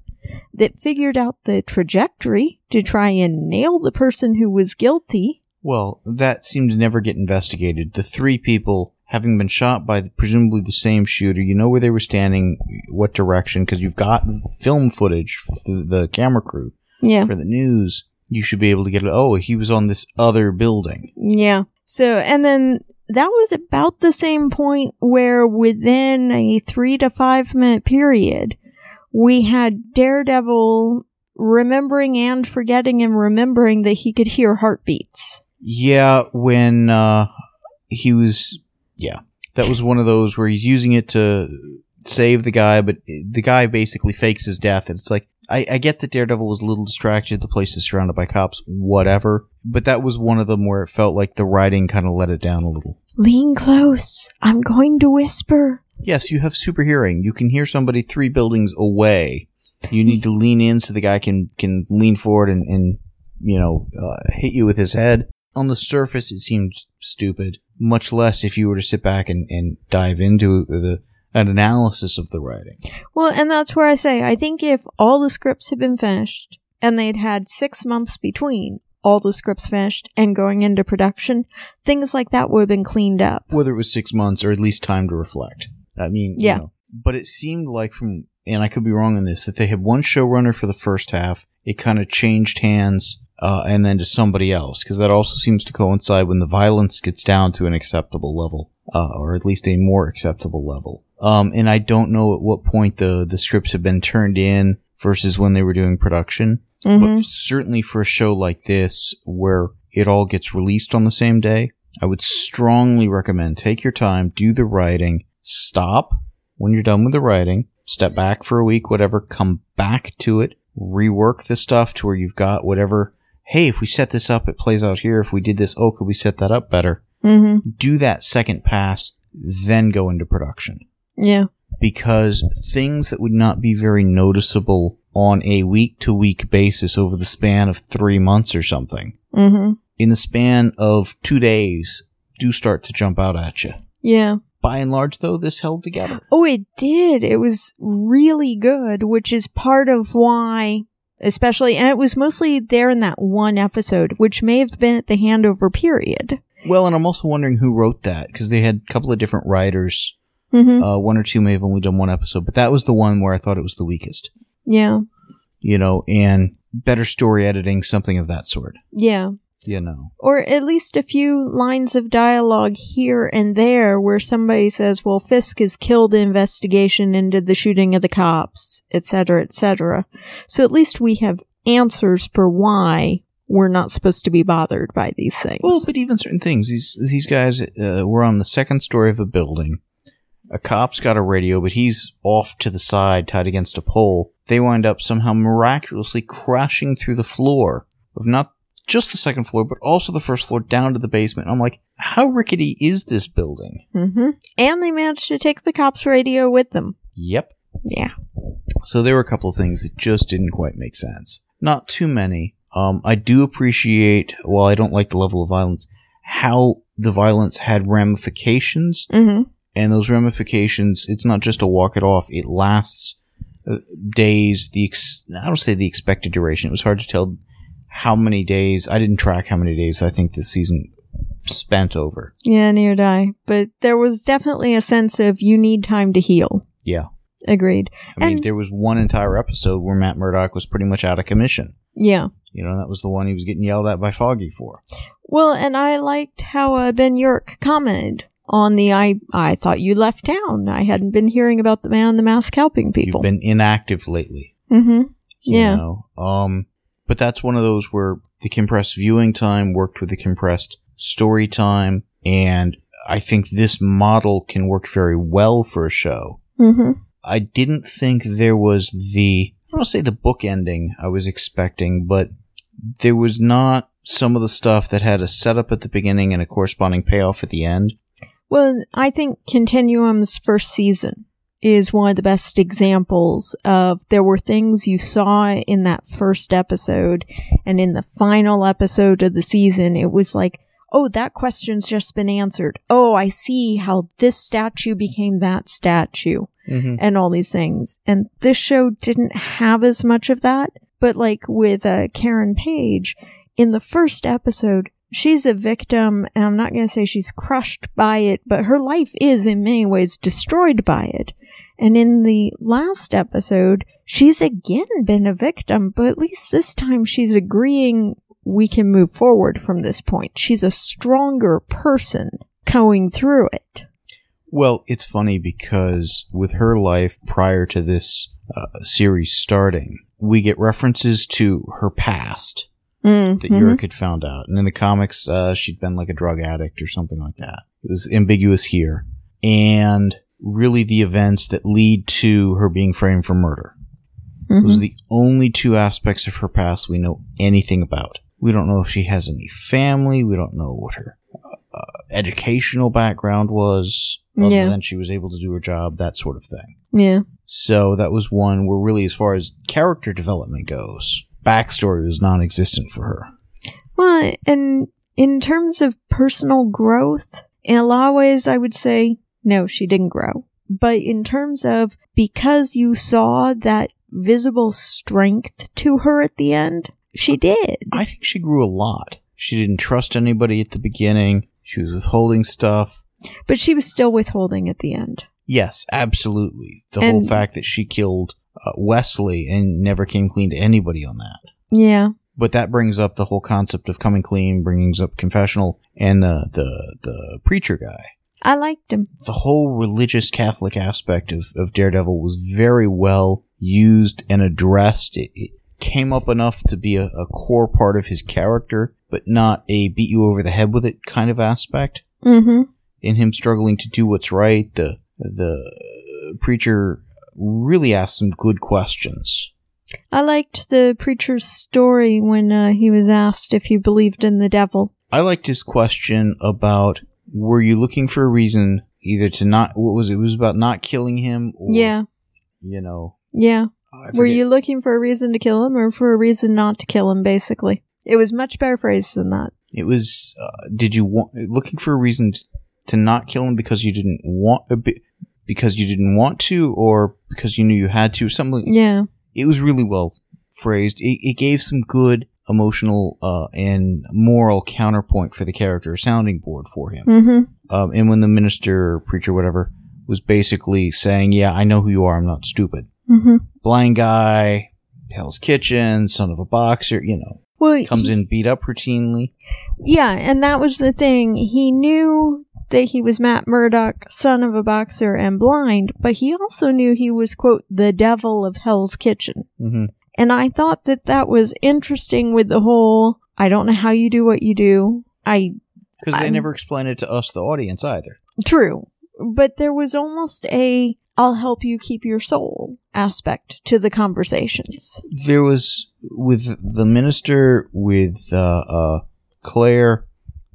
S2: that figured out the trajectory to try and nail the person who was guilty.
S1: Well, that seemed to never get investigated. The three people having been shot by the, presumably the same shooter, you know where they were standing, what direction, because you've got film footage, the, the camera crew
S2: Yeah.
S1: for the news. You should be able to get it. Oh, he was on this other building.
S2: Yeah. So, and then that was about the same point where within a three to five minute period, we had Daredevil remembering and forgetting and remembering that he could hear heartbeats.
S1: Yeah, when uh, he was, yeah, that was one of those where he's using it to save the guy, but the guy basically fakes his death. And it's like, I, I get that Daredevil was a little distracted. The place is surrounded by cops, whatever. But that was one of them where it felt like the writing kind of let it down a little.
S2: Lean close. I'm going to whisper.
S1: Yes, you have super hearing. You can hear somebody three buildings away. You need to lean in so the guy can, can lean forward and, and you know, uh, hit you with his head. On the surface, it seemed stupid. Much less if you were to sit back and, and dive into the an analysis of the writing.
S2: Well, and that's where I say, I think if all the scripts had been finished and they'd had six months between all the scripts finished and going into production, things like that would have been cleaned up.
S1: Whether it was six months or at least time to reflect. I mean, you
S2: Yeah.
S1: know, but it seemed like from, and I could be wrong on this, that they had one showrunner for the first half. It kind of changed hands, uh, and then to somebody else, because that also seems to coincide when the violence gets down to an acceptable level, uh, or at least a more acceptable level. Um, and I don't know at what point the, the scripts have been turned in versus when they were doing production.
S2: Mhm.
S1: But certainly for a show like this, where it all gets released on the same day, I would strongly recommend take your time, do the writing, stop when you're done with the writing, step back for a week, whatever, come back to it, rework the stuff to where you've got whatever. Hey, if we set this up, it plays out here. If we did this, oh, could we set that up better?
S2: Mhm.
S1: Do that second pass, then go into production
S2: Yeah.
S1: because things that would not be very noticeable on a week to week basis over the span of three months or something,
S2: Mhm.
S1: in the span of two days, do start to jump out at you.
S2: Yeah.
S1: By and large, though, this held together.
S2: Oh, it did. It was really good, which is part of why, especially, and it was mostly there in that one episode, which may have been at the handover period.
S1: Well, and I'm also wondering who wrote that because they had a couple of different writers.
S2: Mm-hmm.
S1: Uh, one or two may have only done one episode, but that was the one where I thought it was the weakest.
S2: yeah.
S1: You know, and better story editing, something of that sort.
S2: Yeah.
S1: You know.
S2: Or at least a few lines of dialogue here and there where somebody says, well, Fisk has killed the investigation into the shooting of the cops, etc., etc. So at least we have answers for why we're not supposed to be bothered by these things.
S1: Well, but even certain things. These these guys uh, were on the second story of a building. A cop's got a radio, but he's off to the side, tied against a pole. They wind up somehow miraculously crashing through the floor of not just the second floor, but also the first floor down to the basement. I'm like, how rickety is this building?
S2: hmm And they managed to take the cops' radio with them.
S1: Yep.
S2: Yeah.
S1: So there were a couple of things that just didn't quite make sense. Not too many. Um, I do appreciate, while I don't like the level of violence, how the violence had ramifications
S2: hmm
S1: and those ramifications it's not just a walk it off it lasts uh, days the ex- i don't say the expected duration it was hard to tell how many days i didn't track how many days i think this season spent over.
S2: Yeah, near die. But there was definitely a sense of you need time to heal.
S1: Yeah.
S2: Agreed.
S1: I mean,
S2: And-
S1: there was one entire episode where Matt Murdock was pretty much out of commission.
S2: Yeah.
S1: You know, that was the one he was getting yelled at by Foggy for.
S2: Well, and I liked how uh, Ben Urich commented on the I I thought you left town. I hadn't been hearing about the man in the mask helping people.
S1: You've been inactive lately.
S2: mm-hmm.
S1: you
S2: Yeah.
S1: know? Um, but that's one of those where the compressed viewing time worked with the compressed story time, and I think this model can work very well for a show.
S2: Mm-hmm.
S1: I didn't think there was the I don't want to say the book ending I was expecting, but there was not some of the stuff that had a setup at the beginning and a corresponding payoff at the end.
S2: Well, I think Continuum's first season is one of the best examples of there were things you saw in that first episode and in the final episode of the season it was like oh that question's just been answered. Oh i see how this statue became that statue
S1: Mm-hmm.
S2: and all these things. And this show didn't have as much of that but like with uh, karen page in the first episode she's a victim and i'm not going to say she's crushed by it but her life is in many ways destroyed by it and in the last episode she's again been a victim but at least this time she's agreeing we can move forward from this point she's a stronger person going through it
S1: Well, it's funny because with her life prior to this uh, series starting, we get references to her past
S2: mm
S1: that Urich had found out. And in the comics, uh, she'd been like a drug addict or something like that. It was ambiguous here. And really the events that lead to her being framed for murder.
S2: Mhm.
S1: Those are the only two aspects of her past we know anything about. We don't know if she has any family. We don't know what her uh, educational background was, other
S2: Yeah.
S1: than she was able to do her job, that sort of thing.
S2: yeah
S1: So that was one where, really, as far as character development goes, backstory was non-existent for her.
S2: Well, and in terms of personal growth, in a lot of ways, I would say no, she didn't grow. But in terms of because you saw that visible strength to her at the end, she did.
S1: I think she grew a lot. She didn't trust anybody at the beginning. She was withholding stuff.
S2: But she was still withholding at the end.
S1: Yes, absolutely. The whole fact that she killed uh, Wesley and never came clean to anybody on that.
S2: Yeah.
S1: But that brings up the whole concept of coming clean, brings up confessional, and the the the preacher guy.
S2: I liked him.
S1: The whole religious Catholic aspect of, of Daredevil was very well used and addressed. It, it came up enough to be a, a core part of his character, but not a beat you over the head with it kind of aspect.
S2: Mm-hmm.
S1: In him struggling to do what's right, the the preacher really asked some good questions.
S2: I liked the preacher's story when uh, he was asked if he believed in the devil.
S1: I liked his question about were you looking for a reason either to not what was it? It was about not killing him or
S2: Yeah.
S1: you know
S2: Yeah. Were you looking for a reason to kill him or for a reason not to kill him, basically? It was much better phrased than that.
S1: it was uh, did you want looking for a reason to not kill him because you didn't want a bi- because you didn't want to or because you knew you had to something
S2: Yeah.
S1: it was really well phrased it, it gave some good emotional uh, and moral counterpoint for the character sounding board for him
S2: Mm-hmm.
S1: um, and when the minister preacher whatever was basically saying yeah i know who you are i'm not stupid
S2: Mm-hmm.
S1: blind guy hell's kitchen son of a boxer you know
S2: Well,
S1: comes
S2: he-
S1: in beat up routinely
S2: Yeah, and that was the thing. He knew that he was Matt Murdock, son of a boxer and blind, but he also knew he was, quote, the devil of Hell's Kitchen.
S1: hmm
S2: And I thought that that was interesting with the whole, I don't know how you do what you do. I,
S1: because they never explain it to us the audience either
S2: true. But there was almost a, I'll help you keep your soul aspect to the conversations.
S1: there was with the minister with uh, uh, Claire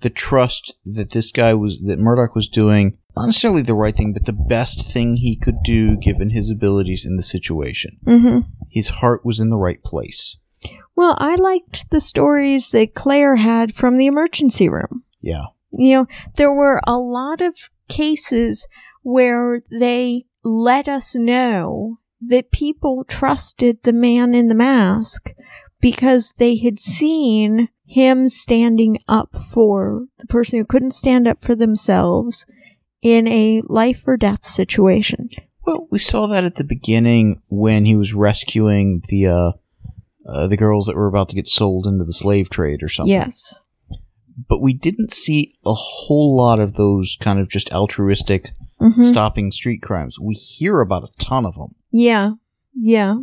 S1: the trust that this guy was that Murdock was doing not necessarily the right thing but the best thing he could do given his abilities in the situation
S2: Mm-hmm.
S1: His heart was in the right place
S2: Well, I liked the stories that Claire had from the emergency room.
S1: yeah
S2: you know, there were a lot of cases where they let us know that people trusted the man in the mask because they had seen him standing up for the person who couldn't stand up for themselves in a life or death situation.
S1: Well, we saw that at the beginning when he was rescuing the uh, uh, the girls that were about to get sold into the slave trade or something.
S2: Yes.
S1: But we didn't see a whole lot of those kind of just altruistic
S2: hmm
S1: stopping street crimes. We hear about a ton of them.
S2: Yeah. Yeah.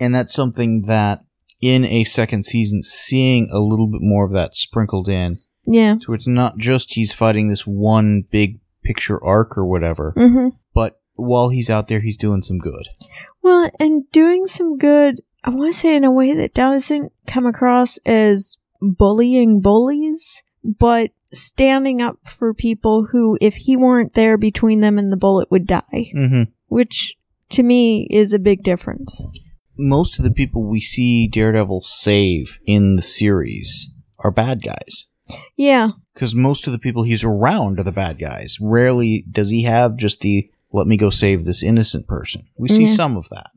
S1: And that's something that in a second season, seeing a little bit more of that sprinkled in,
S2: Yeah.
S1: so it's not just he's fighting this one big picture arc or whatever,
S2: hmm
S1: but while he's out there, he's doing some good.
S2: Well, and doing some good, I want to say in a way that doesn't come across as bullying bullies, but standing up for people who, if he weren't there between them and the bullet, would die,
S1: Mm-hmm.
S2: which to me is a big difference.
S1: Most of the people we see Daredevil save in the series are bad guys.
S2: Yeah.
S1: Because most of the people he's around are the bad guys. Rarely does he have just the let me go save this innocent person. We see
S2: Yeah.
S1: some of that.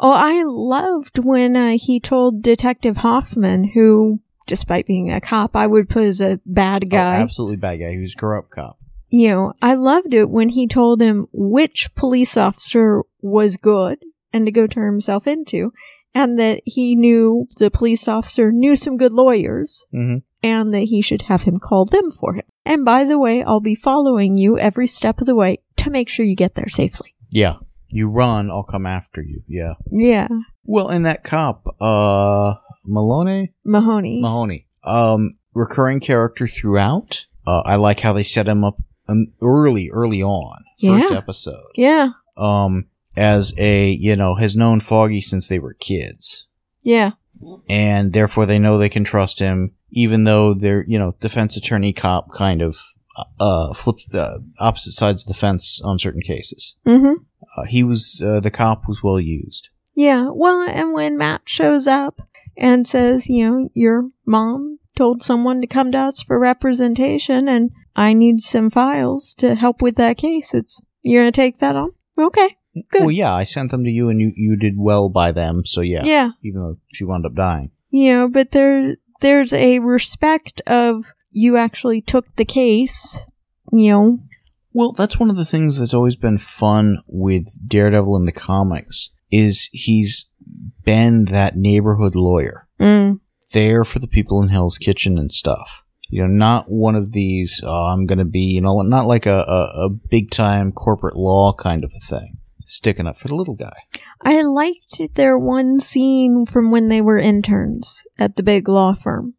S2: Oh, I loved when uh, he told Detective Hoffman, who, despite being a cop, I would put as a bad
S1: Oh,
S2: guy.
S1: absolutely bad guy. He was a corrupt cop.
S2: you know, I loved it when he told him which police officer was good and to go turn himself into, and that he knew the police officer knew some good lawyers
S1: Mm-hmm.
S2: and that he should have him call them for him. And by the way, I'll be following you every step of the way to make sure you get there safely.
S1: Yeah. You run, I'll come after you. Yeah.
S2: Yeah.
S1: Well, and that cop, uh, Maloney?
S2: Mahoney.
S1: Mahoney. Um, recurring character throughout. Uh, I like how they set him up um, early, early on. First
S2: Yeah.
S1: episode.
S2: yeah.
S1: Um, as a, you know, has known Foggy since they were kids.
S2: Yeah.
S1: And therefore they know they can trust him, even though they're, you know, defense attorney cop kind of, uh, flip, uh, opposite sides of the fence on certain cases.
S2: Mm-hmm.
S1: Uh, he was, uh, the cop was well used.
S2: Yeah. Well, and when Matt shows up and says, you know, your mom told someone to come to us for representation and I need some files to help with that case, it's, you're going to take that on? Okay. Good.
S1: Well, yeah, I sent them to you and you, you did well by them. So yeah,
S2: Yeah.
S1: even though she wound up dying.
S2: You know, but there, there's a respect of you actually took the case, you know.
S1: Well, that's one of the things that's always been fun with Daredevil in the comics is he's been that neighborhood lawyer.
S2: Mm.
S1: there for the people in Hell's Kitchen and stuff. You know, not one of these, oh, I'm going to be, you know, not like a, a, a big time corporate law kind of a thing. Sticking up for the little guy.
S2: I liked their one scene from when they were interns at the big law firm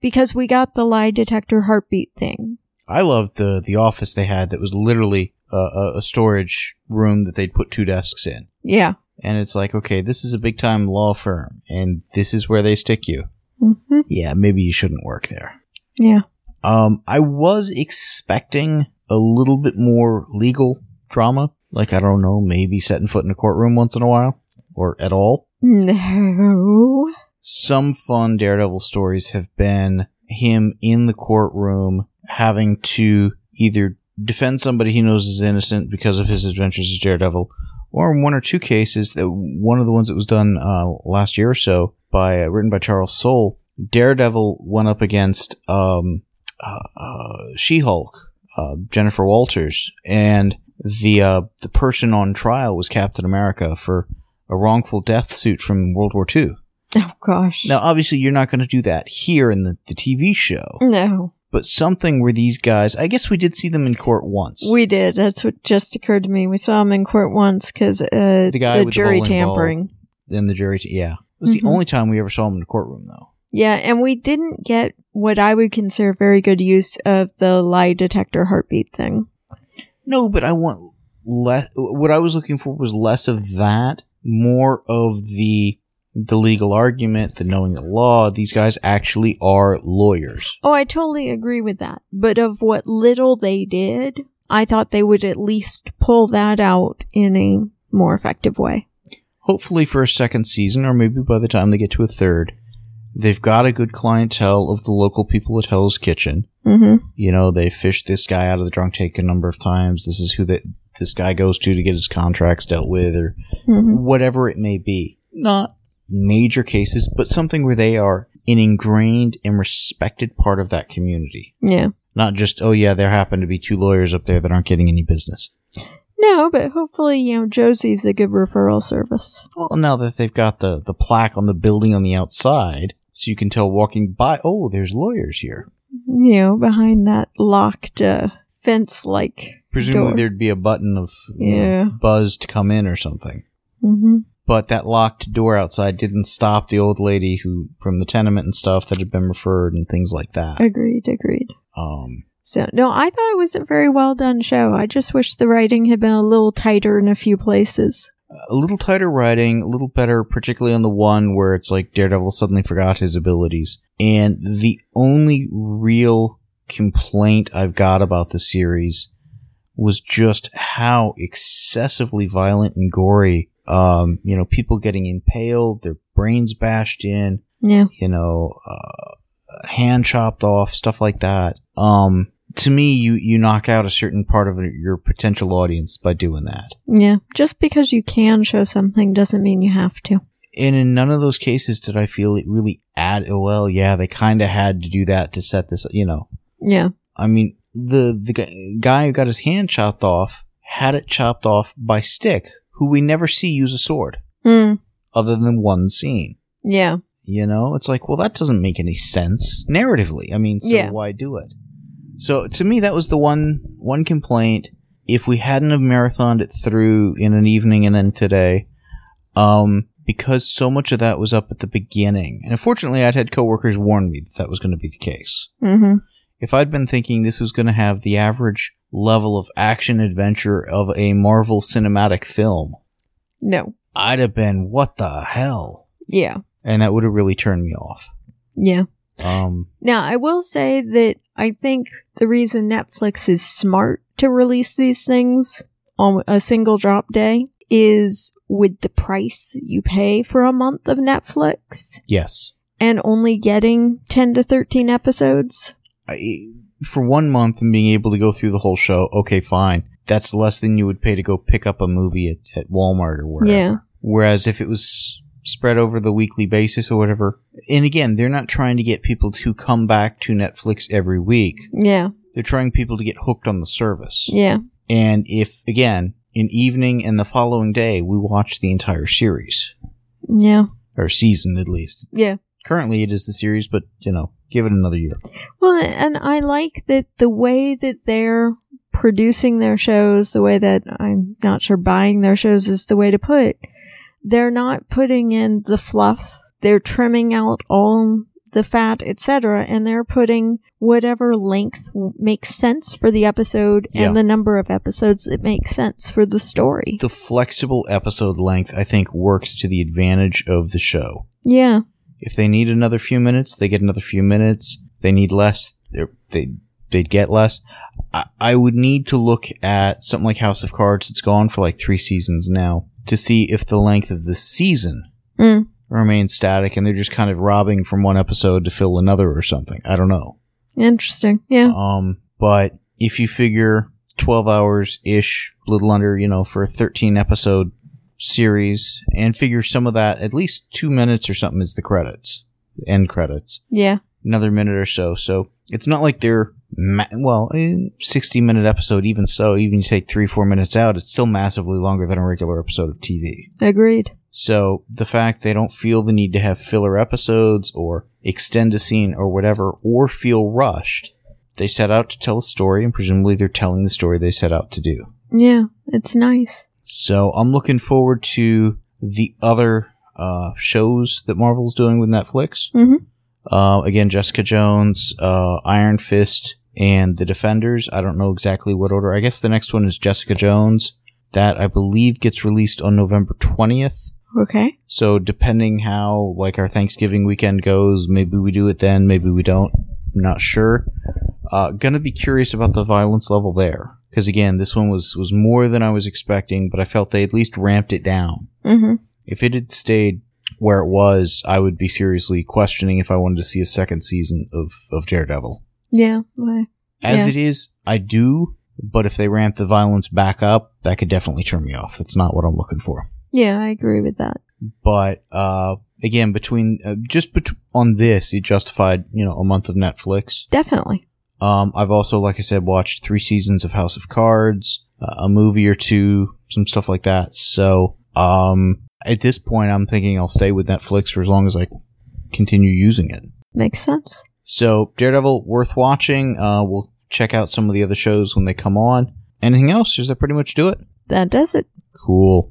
S2: because we got the lie detector heartbeat thing.
S1: I loved the, the office they had that was literally a, a, storage room that they'd put two desks in.
S2: Yeah.
S1: And it's like, okay, this is a big time law firm and this is where they stick you.
S2: hmm
S1: Yeah, maybe you shouldn't work there.
S2: Yeah.
S1: Um, I was expecting a little bit more legal drama. Like, I don't know, maybe setting foot in a courtroom once in a while or at all.
S2: No.
S1: Some fun Daredevil stories have been him in the courtroom having to either defend somebody he knows is innocent because of his adventures as Daredevil, or in one or two cases, that one of the ones that was done uh, last year or so by uh, written by Charles Soule, Daredevil went up against um, uh, uh, She-Hulk, uh, Jennifer Walters, and the uh, the person on trial was Captain America for a wrongful death suit from World War II.
S2: Oh gosh.
S1: Now, obviously, you're not going to do that here in the, the TV show,
S2: No.
S1: but something where these guys, I guess we did see them in court once.
S2: We did. That's what just occurred to me. We saw them in court once because uh,
S1: The guy
S2: the
S1: with the
S2: jury
S1: bowling
S2: tampering.
S1: Then the jury, t- yeah. It was
S2: Mhm.
S1: the only time we ever saw them in the courtroom, though.
S2: Yeah, and we didn't get what I would consider very good use of the lie detector heartbeat thing.
S1: No, but I want less. What I was looking for was less of that, more of the the legal argument, the knowing the law. These guys actually are lawyers.
S2: Oh, I totally agree with that. But of what little they did, I thought they would at least pull that out in a more effective way.
S1: Hopefully, for a second season, or maybe by the time they get to a third, they've got a good clientele of the local people at Hell's Kitchen.
S2: Mm-hmm.
S1: you know, they fished this guy out of the drunk tank a number of times. This is who that this guy goes to to get his contracts dealt with, or
S2: Mm-hmm.
S1: whatever it may be. Not major cases, but something where they are an ingrained and respected part of that community.
S2: Yeah.
S1: Not just, oh yeah, there happen to be two lawyers up there that aren't getting any business.
S2: No, but hopefully, you know, Josie's a good referral service.
S1: Well, now that they've got the, the plaque on the building on the outside, so you can tell walking by, oh, there's lawyers here.
S2: You know, behind that locked uh, fence like.
S1: Presumably
S2: door.
S1: there'd be a button of you know,
S2: Yeah.
S1: buzz to come in or something.
S2: hmm
S1: But that locked door outside didn't stop the old lady who, from the tenement and stuff that had been referred and things like that.
S2: Agreed, agreed.
S1: Um,
S2: So, no, I thought it was a very well done show. I just wish the writing had been a little tighter in a few places.
S1: a little tighter writing, a little better, particularly on the one where it's like Daredevil suddenly forgot his abilities. And the only real complaint I've got about the series was just how excessively violent and gory, um, you know, people getting impaled, their brains bashed in,
S2: Yeah.
S1: you know, uh, hand chopped off, stuff like that. Um, to me, you, you knock out a certain part of your potential audience by doing that.
S2: Yeah. Just because you can show something doesn't mean you have to.
S1: and in none of those cases did I feel it really add. Well, yeah, they kind of had to do that to set this. You know,
S2: Yeah.
S1: I mean, the the guy who got his hand chopped off had it chopped off by Stick, who we never see use a sword
S2: Mm.
S1: other than one scene.
S2: Yeah.
S1: You know, it's like, well, that doesn't make any sense narratively. I mean, so
S2: Yeah.
S1: why do it? So to me, that was the one one complaint. If we hadn't have marathoned it through in an evening and then today, um, because so much of that was up at the beginning, and unfortunately, I'd had coworkers warn me that that was going to be the case.
S2: hmm
S1: If I'd been thinking this was going to have the average level of action adventure of a Marvel cinematic film,
S2: No.
S1: I'd have been, what the hell?
S2: Yeah.
S1: And that would have really turned me off.
S2: Yeah.
S1: Um,
S2: Now, I will say that I think the reason Netflix is smart to release these things on a single drop day is with the price you pay for a month of Netflix
S1: yes.
S2: and only getting 10 to 13 episodes.
S1: I, for one month and being able to go through the whole show, okay, fine. That's less than you would pay to go pick up a movie at, at Walmart or wherever.
S2: Yeah.
S1: Whereas if it was spread over the weekly basis or whatever, and again, they're not trying to get people to come back to Netflix every week.
S2: Yeah.
S1: They're trying people to get hooked on the service.
S2: Yeah.
S1: And if, again, an evening and the following day, we watch the entire series,
S2: Yeah.
S1: or season at least.
S2: Yeah.
S1: Currently it is the series, but, you know, give it another year.
S2: Well, and I like that the way that they're producing their shows, the way that I'm not sure buying their shows is the way to put. They're not putting in the fluff. They're trimming out all the fat, etc., and they're putting whatever length w- makes sense for the episode
S1: Yeah.
S2: and the number of episodes that make sense for the story.
S1: The flexible episode length, I think, works to the advantage of the show.
S2: Yeah.
S1: If they need another few minutes, they get another few minutes. If they need less, they're- they they'd get less. I, I would need to look at something like House of Cards. It's gone for like three seasons now to see if the length of the season
S2: Mm.
S1: remains static and they're just kind of robbing from one episode to fill another or something. I don't know.
S2: Interesting. Yeah.
S1: Um, but if you figure 12 hours ish, little under, you know, for a 13 episode series and figure some of that, at least two minutes or something is the credits, end credits,
S2: Yeah.
S1: another minute or so. So it's not like they're, ma- well, a 60 minute episode, even so, even you take three, four minutes out, it's still massively longer than a regular episode of TV.
S2: Agreed.
S1: So the fact they don't feel the need to have filler episodes or extend a scene or whatever or feel rushed, they set out to tell a story and presumably they're telling the story they set out to do.
S2: Yeah. It's nice.
S1: So I'm looking forward to the other uh, shows that Marvel's doing with Netflix.
S2: Mhm.
S1: Uh, again, Jessica Jones, uh, Iron Fist, and The Defenders. I don't know exactly what order. I guess the next one is Jessica Jones. That I believe gets released on November 20th.
S2: Okay.
S1: So depending how like our Thanksgiving weekend goes, maybe we do it then, maybe we don't. I'm Not sure. Uh, gonna be curious about the violence level there because again, this one was was more than I was expecting, but I felt they at least ramped it down.
S2: Mm-hmm.
S1: If it had stayed where it was, I would be seriously questioning if I wanted to see a second season of of Daredevil.
S2: Yeah. Well,
S1: As
S2: Yeah.
S1: it is, I do. But if they ramp the violence back up, that could definitely turn me off. That's not what I'm looking for
S2: Yeah, I agree with that.
S1: but uh, again, between uh, just bet- on this, it justified you know a month of Netflix.
S2: Definitely.
S1: Um, I've also, like I said, watched three seasons of House of Cards, uh, a movie or two, some stuff like that. So, um, at this point, I'm thinking I'll stay with Netflix for as long as I continue using it.
S2: Makes sense.
S1: So, Daredevil, worth watching. Uh, we'll check out some of the other shows when they come on. Anything else? Does that pretty much do it?
S2: That does it.
S1: Cool.